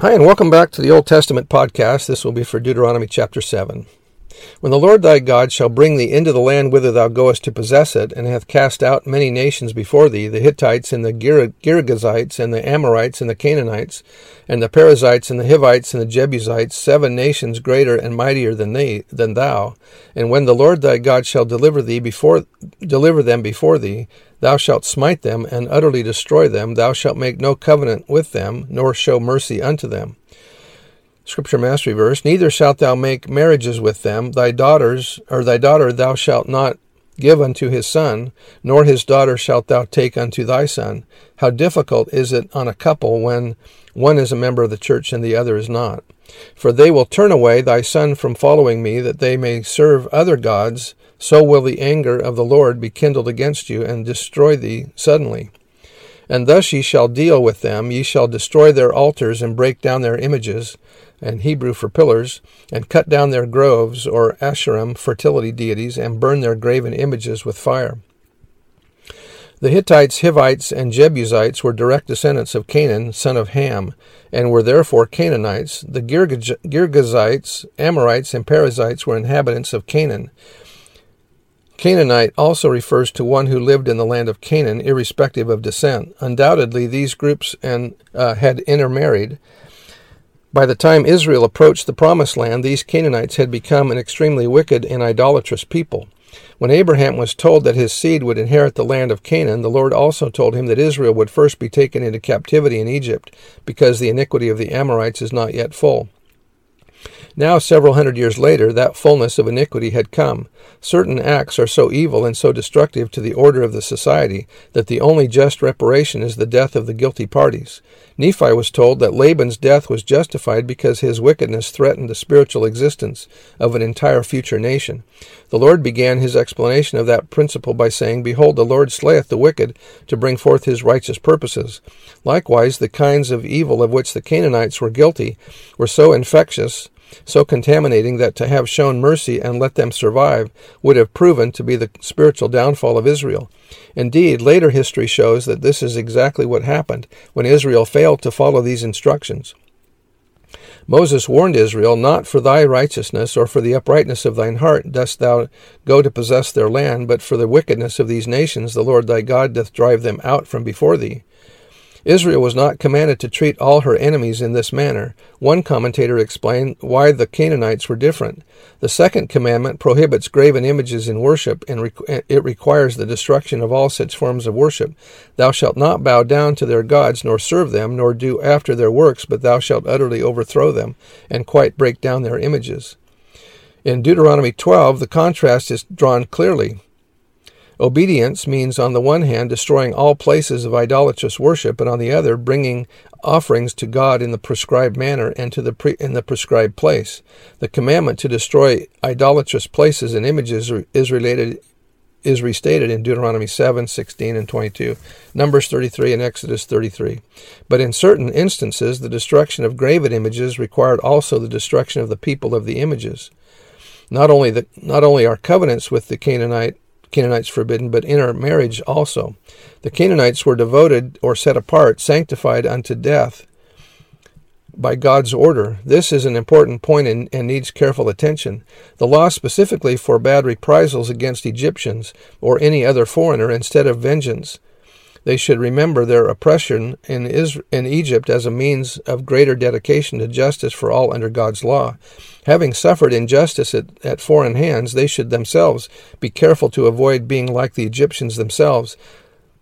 Hi, and welcome back to the Old Testament podcast. This will be for Deuteronomy chapter 7. When the Lord thy God shall bring thee into the land whither thou goest to possess it, and hath cast out many nations before thee, the Hittites, and the Girgashites, and the Amorites, and the Canaanites, and the Perizzites, and the Hivites, and the Jebusites, seven nations greater and mightier than they than thou, and when the Lord thy God shall deliver thee before deliver them before thee, thou shalt smite them and utterly destroy them, thou shalt make no covenant with them, nor show mercy unto them. Scripture Mastery Verse, Neither shalt thou make marriages with them, thy daughters, or thy daughter thou shalt not give unto his son, nor his daughter shalt thou take unto thy son. How difficult is it on a couple when one is a member of the church and the other is not? For they will turn away thy son from following me, that they may serve other gods, so will the anger of the Lord be kindled against you, and destroy thee suddenly. And thus ye shall deal with them, ye shall destroy their altars, and break down their images, and Hebrew for pillars, and cut down their groves, or Asherim, fertility deities, and burn their graven images with fire. The Hittites, Hivites, and Jebusites were direct descendants of Canaan, son of Ham, and were therefore Canaanites. The Girgashites, Amorites, and Perizzites were inhabitants of Canaan. Canaanite also refers to one who lived in the land of Canaan, irrespective of descent. Undoubtedly, these groups and uh, had intermarried. By the time Israel approached the Promised Land, these Canaanites had become an extremely wicked and idolatrous people. When Abraham was told that his seed would inherit the land of Canaan, the Lord also told him that Israel would first be taken into captivity in Egypt, because the iniquity of the Amorites is not yet full. Now, several hundred years later, that fullness of iniquity had come. Certain acts are so evil and so destructive to the order of the society that the only just reparation is the death of the guilty parties. Nephi was told that Laban's death was justified because his wickedness threatened the spiritual existence of an entire future nation. The Lord began his explanation of that principle by saying, Behold, the Lord slayeth the wicked to bring forth his righteous purposes. Likewise, the kinds of evil of which the Canaanites were guilty were so infectious so contaminating that to have shown mercy and let them survive would have proven to be the spiritual downfall of Israel. Indeed, later history shows that this is exactly what happened when Israel failed to follow these instructions. Moses warned Israel, Not for thy righteousness or for the uprightness of thine heart dost thou go to possess their land, but for the wickedness of these nations the Lord thy God doth drive them out from before thee. Israel was not commanded to treat all her enemies in this manner. One commentator explained why the Canaanites were different. The second commandment prohibits graven images in worship, and it requires the destruction of all such forms of worship. Thou shalt not bow down to their gods, nor serve them, nor do after their works, but thou shalt utterly overthrow them, and quite break down their images. In Deuteronomy 12, the contrast is drawn clearly. Obedience means, on the one hand, destroying all places of idolatrous worship, and on the other, bringing offerings to God in the prescribed manner and to the pre- in the prescribed place. The commandment to destroy idolatrous places and images is related is restated in Deuteronomy 7, 16, and 22, Numbers 33, and Exodus 33. But in certain instances, the destruction of graven images required also the destruction of the people of the images. Not only, the, not only are covenants with the Canaanite Canaanites forbidden, but intermarriage also. The Canaanites were devoted or set apart, sanctified unto death by God's order. This is an important point and, and, needs careful attention. The law specifically forbade reprisals against Egyptians or any other foreigner instead of vengeance. They should remember their oppression in, Israel, in Egypt as a means of greater dedication to justice for all under God's law. Having suffered injustice at, at foreign hands, they should themselves be careful to avoid being like the Egyptians themselves,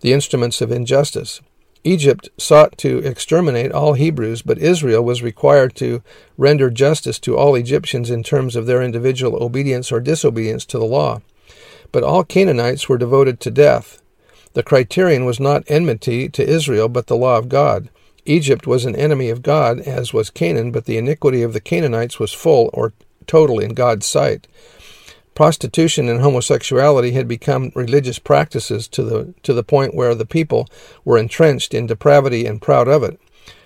the instruments of injustice. Egypt sought to exterminate all Hebrews, but Israel was required to render justice to all Egyptians in terms of their individual obedience or disobedience to the law. But all Canaanites were devoted to death. The criterion was not enmity to Israel, but the law of God. Egypt was an enemy of God, as was Canaan, but the iniquity of the Canaanites was full or total in God's sight. Prostitution and homosexuality had become religious practices to the to the point where the people were entrenched in depravity and proud of it.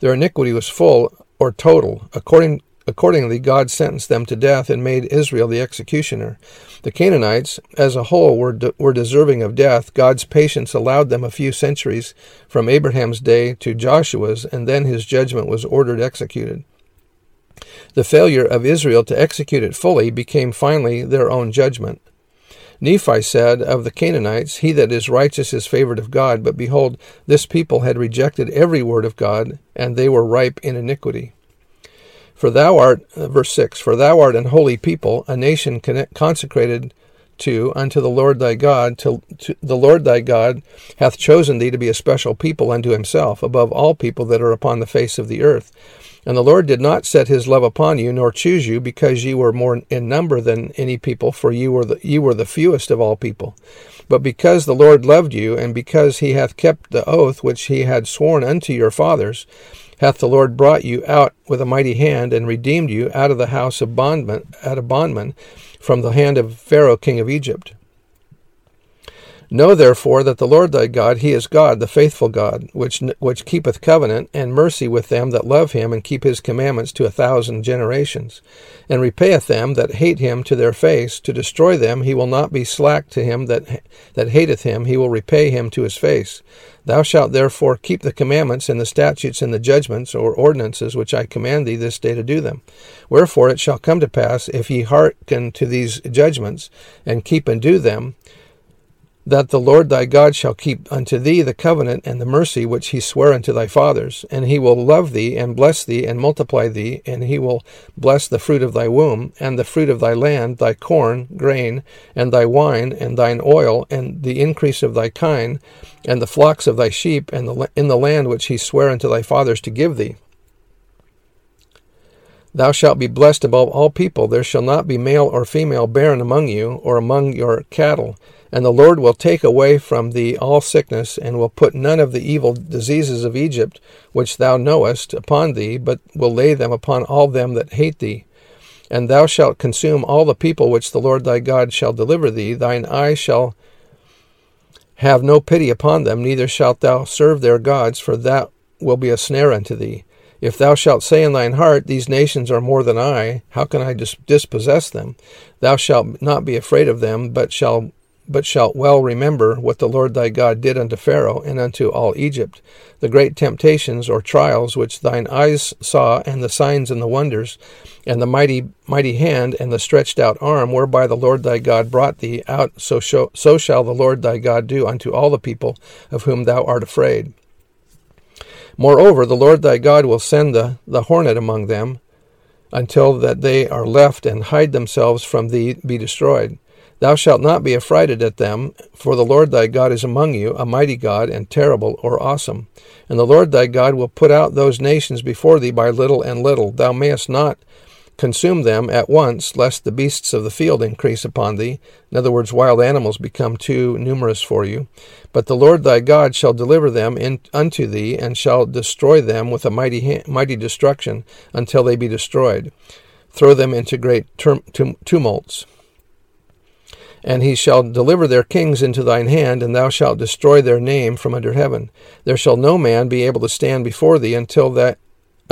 Their iniquity was full or total. According Accordingly, God sentenced them to death and made Israel the executioner. The Canaanites, as a whole, were, de- were deserving of death. God's patience allowed them a few centuries from Abraham's day to Joshua's, and then his judgment was ordered executed. The failure of Israel to execute it fully became finally their own judgment. Nephi said of the Canaanites, He that is righteous is favored of God, but behold, this people had rejected every word of God, and they were ripe in iniquity. For thou art, uh, verse 6, For thou art an holy people, a nation consecrated to unto the Lord thy God, to, to, the Lord thy God hath chosen thee to be a special people unto himself, above all people that are upon the face of the earth. And the Lord did not set his love upon you, nor choose you, because ye were more in number than any people, for ye were the, ye were the fewest of all people. But because the Lord loved you, and because he hath kept the oath which he had sworn unto your fathers, hath the Lord brought you out with a mighty hand, and redeemed you out of the house of bondman, out of bondmen, from the hand of Pharaoh king of Egypt. Know therefore that the Lord thy God, he is God, the faithful God, which which keepeth covenant and mercy with them that love him and keep his commandments to a thousand generations, and repayeth them that hate him to their face. To destroy them he will not be slack to him that that hateth him; he will repay him to his face. Thou shalt therefore keep the commandments and the statutes and the judgments or ordinances which I command thee this day to do them. Wherefore it shall come to pass, if ye hearken to these judgments, and keep and do them, that the Lord thy God shall keep unto thee the covenant and the mercy which he sware unto thy fathers, and he will love thee and bless thee and multiply thee, and he will bless the fruit of thy womb, and the fruit of thy land, thy corn, grain, and thy wine, and thine oil, and the increase of thy kine, and the flocks of thy sheep, and the, in the land which he sware unto thy fathers to give thee. Thou shalt be blessed above all people. There shall not be male or female barren among you, or among your cattle. And the Lord will take away from thee all sickness, and will put none of the evil diseases of Egypt, which thou knowest, upon thee, but will lay them upon all them that hate thee. And thou shalt consume all the people which the Lord thy God shall deliver thee. Thine eye shall have no pity upon them, neither shalt thou serve their gods, for that will be a snare unto thee. If thou shalt say in thine heart, These nations are more than I, how can I dis- dispossess them? Thou shalt not be afraid of them, but shall but shalt well remember what the Lord thy God did unto Pharaoh and unto all Egypt, the great temptations or trials which thine eyes saw, and the signs and the wonders, and the mighty mighty hand and the stretched out arm whereby the Lord thy God brought thee out, so, show, so shall the Lord thy God do unto all the people of whom thou art afraid. Moreover, the Lord thy God will send the, the hornet among them, until that they are left and hide themselves from thee be destroyed. Thou shalt not be affrighted at them, for the Lord thy God is among you, a mighty God, and terrible or awesome. And the Lord thy God will put out those nations before thee by little and little. Thou mayest not consume them at once, lest the beasts of the field increase upon thee. In other words, wild animals become too numerous for you. But the Lord thy God shall deliver them in, unto thee, and shall destroy them with a mighty, mighty destruction until they be destroyed. Throw them into great tumults. And he shall deliver their kings into thine hand, and thou shalt destroy their name from under heaven. There shall no man be able to stand before thee until that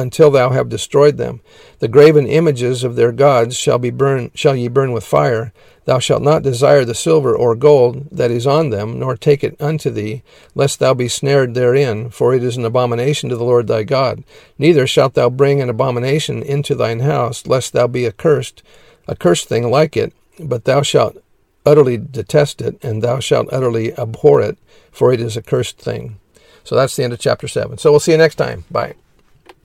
until thou have destroyed them. The graven images of their gods shall be burn shall ye burn with fire. Thou shalt not desire the silver or gold that is on them, nor take it unto thee, lest thou be snared therein, for it is an abomination to the Lord thy God. Neither shalt thou bring an abomination into thine house, lest thou be accursed, a cursed thing like it, but thou shalt utterly detest it, and thou shalt utterly abhor it, for it is a cursed thing. So that's the end of chapter 7. So we'll see you next time. Bye.